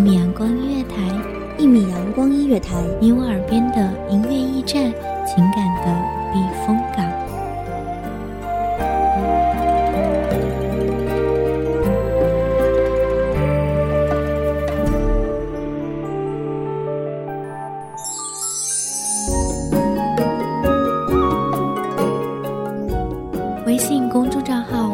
一米阳光音乐台，一米阳光音乐台，你我耳边的音乐驿站，情感的避风港。微信公众账号、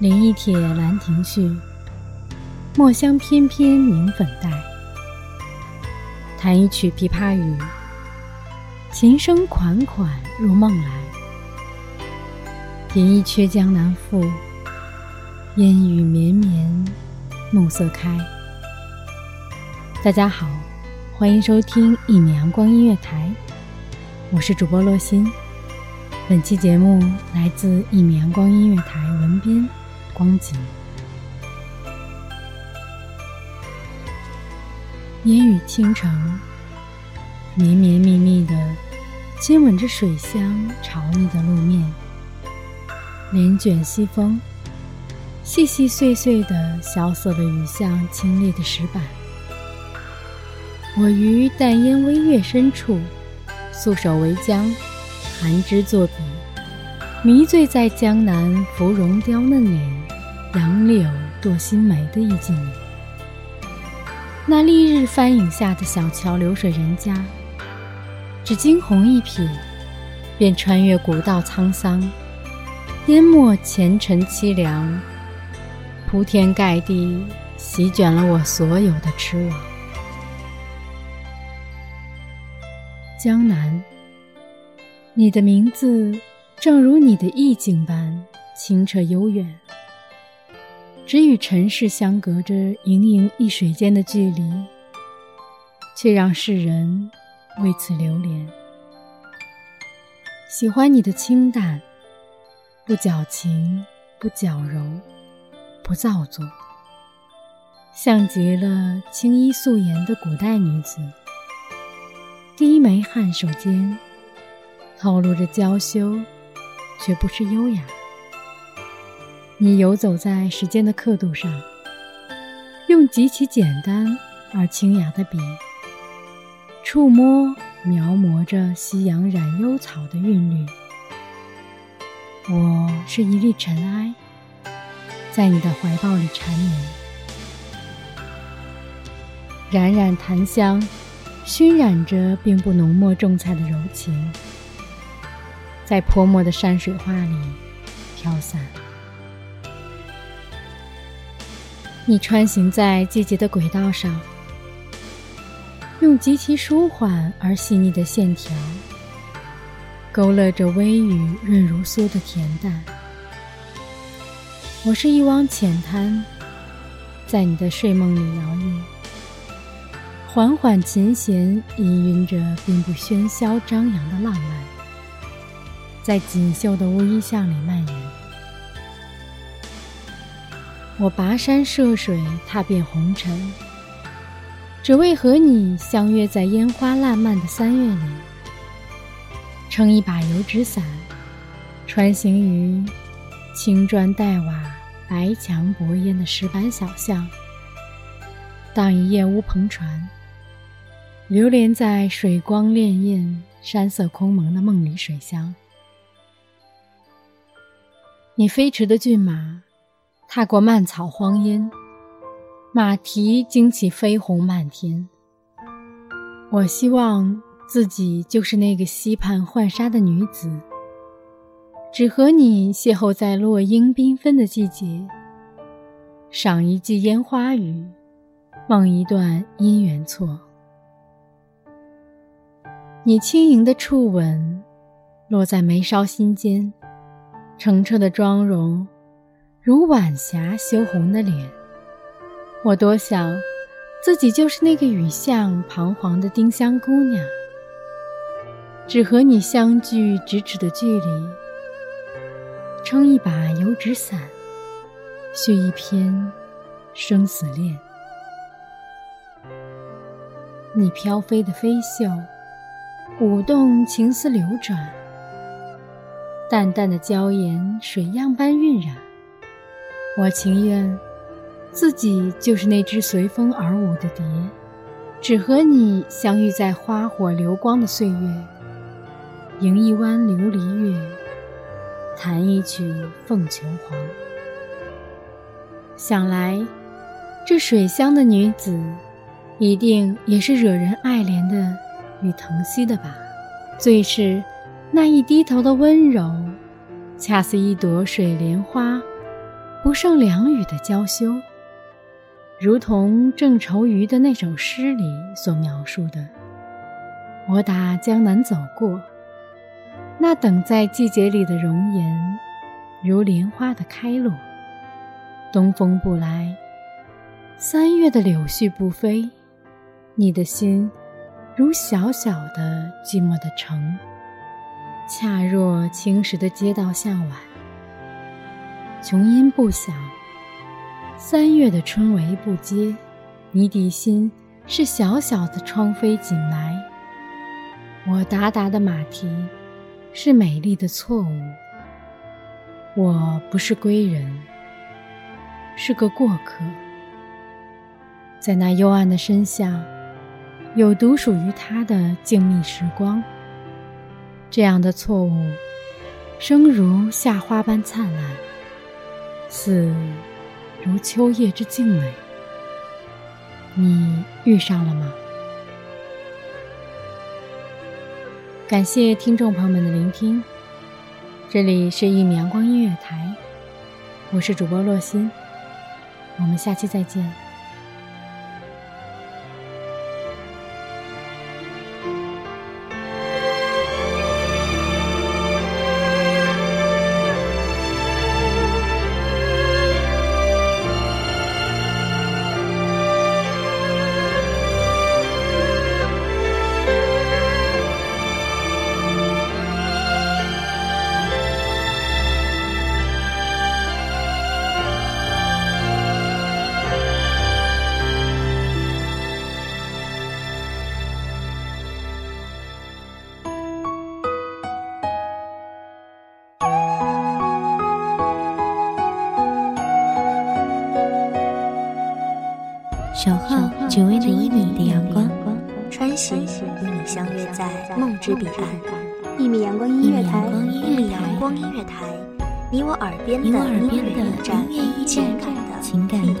林一帖《兰亭序》：墨香翩翩凝粉黛，弹一曲琵琶语，琴声款款入梦来。点一阙江南赋，烟雨绵绵暮色开。大家好，欢迎收听一米阳光音乐台，我是主播洛心。本期节目来自一米阳光音乐台文编。光景，烟雨倾城，绵绵密密的亲吻着水乡潮腻的路面，帘卷西风，细细碎碎的萧瑟的雨巷清冽的石板。我于淡烟微月深处，素手为浆，含枝作笔。迷醉在江南芙蓉雕嫩脸、杨柳堕新梅的意境里。那丽日翻影下的小桥流水人家，只惊鸿一瞥，便穿越古道沧桑，淹没前尘凄凉，铺天盖地席卷了我所有的痴妄。江南，你的名字。正如你的意境般清澈悠远，只与尘世相隔着盈盈一水间的距离，却让世人为此流连。喜欢你的清淡，不矫情，不矫揉，不造作，像极了青衣素颜的古代女子，低眉颔首间透露着娇羞。却不失优雅。你游走在时间的刻度上，用极其简单而清雅的笔，触摸描摹着夕阳染幽草的韵律。我是一粒尘埃，在你的怀抱里缠绵，冉冉檀香，熏染着并不浓墨重彩的柔情。在泼墨的山水画里飘散。你穿行在季节的轨道上，用极其舒缓而细腻的线条，勾勒着微雨润如酥的恬淡。我是一汪浅滩，在你的睡梦里摇曳，缓缓琴弦氤氲着并不喧嚣张扬的浪漫。在锦绣的乌衣巷里蔓延。我跋山涉水，踏遍红尘，只为和你相约在烟花烂漫的三月里，撑一把油纸伞，穿行于青砖黛瓦、白墙薄烟的石板小巷，荡一夜乌篷船，流连在水光潋滟、山色空蒙的梦里水乡。你飞驰的骏马。踏过蔓草荒烟，马蹄惊起飞鸿漫天。我希望自己就是那个溪畔浣纱的女子，只和你邂逅在落英缤纷的季节，赏一季烟花雨，梦一段姻缘错。你轻盈的触吻，落在眉梢心间，澄澈的妆容。如晚霞羞红的脸，我多想自己就是那个雨巷彷徨的丁香姑娘，只和你相距咫尺的距离，撑一把油纸伞，续一篇生死恋。你飘飞的飞袖，舞动情丝流转，淡淡的娇颜，水样般晕染。我情愿自己就是那只随风而舞的蝶，只和你相遇在花火流光的岁月，迎一弯琉璃月，弹一曲凤求凰。想来，这水乡的女子，一定也是惹人爱怜的与疼惜的吧？最是那一低头的温柔，恰似一朵水莲花。不胜凉雨的娇羞，如同郑愁予的那首诗里所描述的：“我打江南走过，那等在季节里的容颜，如莲花的开落。东风不来，三月的柳絮不飞，你的心如小小的寂寞的城，恰若青石的街道向晚。”琼音不响，三月的春雷不接，你底心是小小的窗扉紧埋。我达达的马蹄是美丽的错误。我不是归人，是个过客。在那幽暗的深巷，有独属于他的静谧时光。这样的错误，生如夏花般灿烂。似如秋叶之静美，你遇上了吗？感谢听众朋友们的聆听，这里是一米阳光音乐台，我是主播洛心，我们下期再见。守候只为那一米的阳光，穿行与你相约在梦之彼岸。一米阳光音乐台，一米阳光音乐台，你我耳边的音乐驿站，情感的避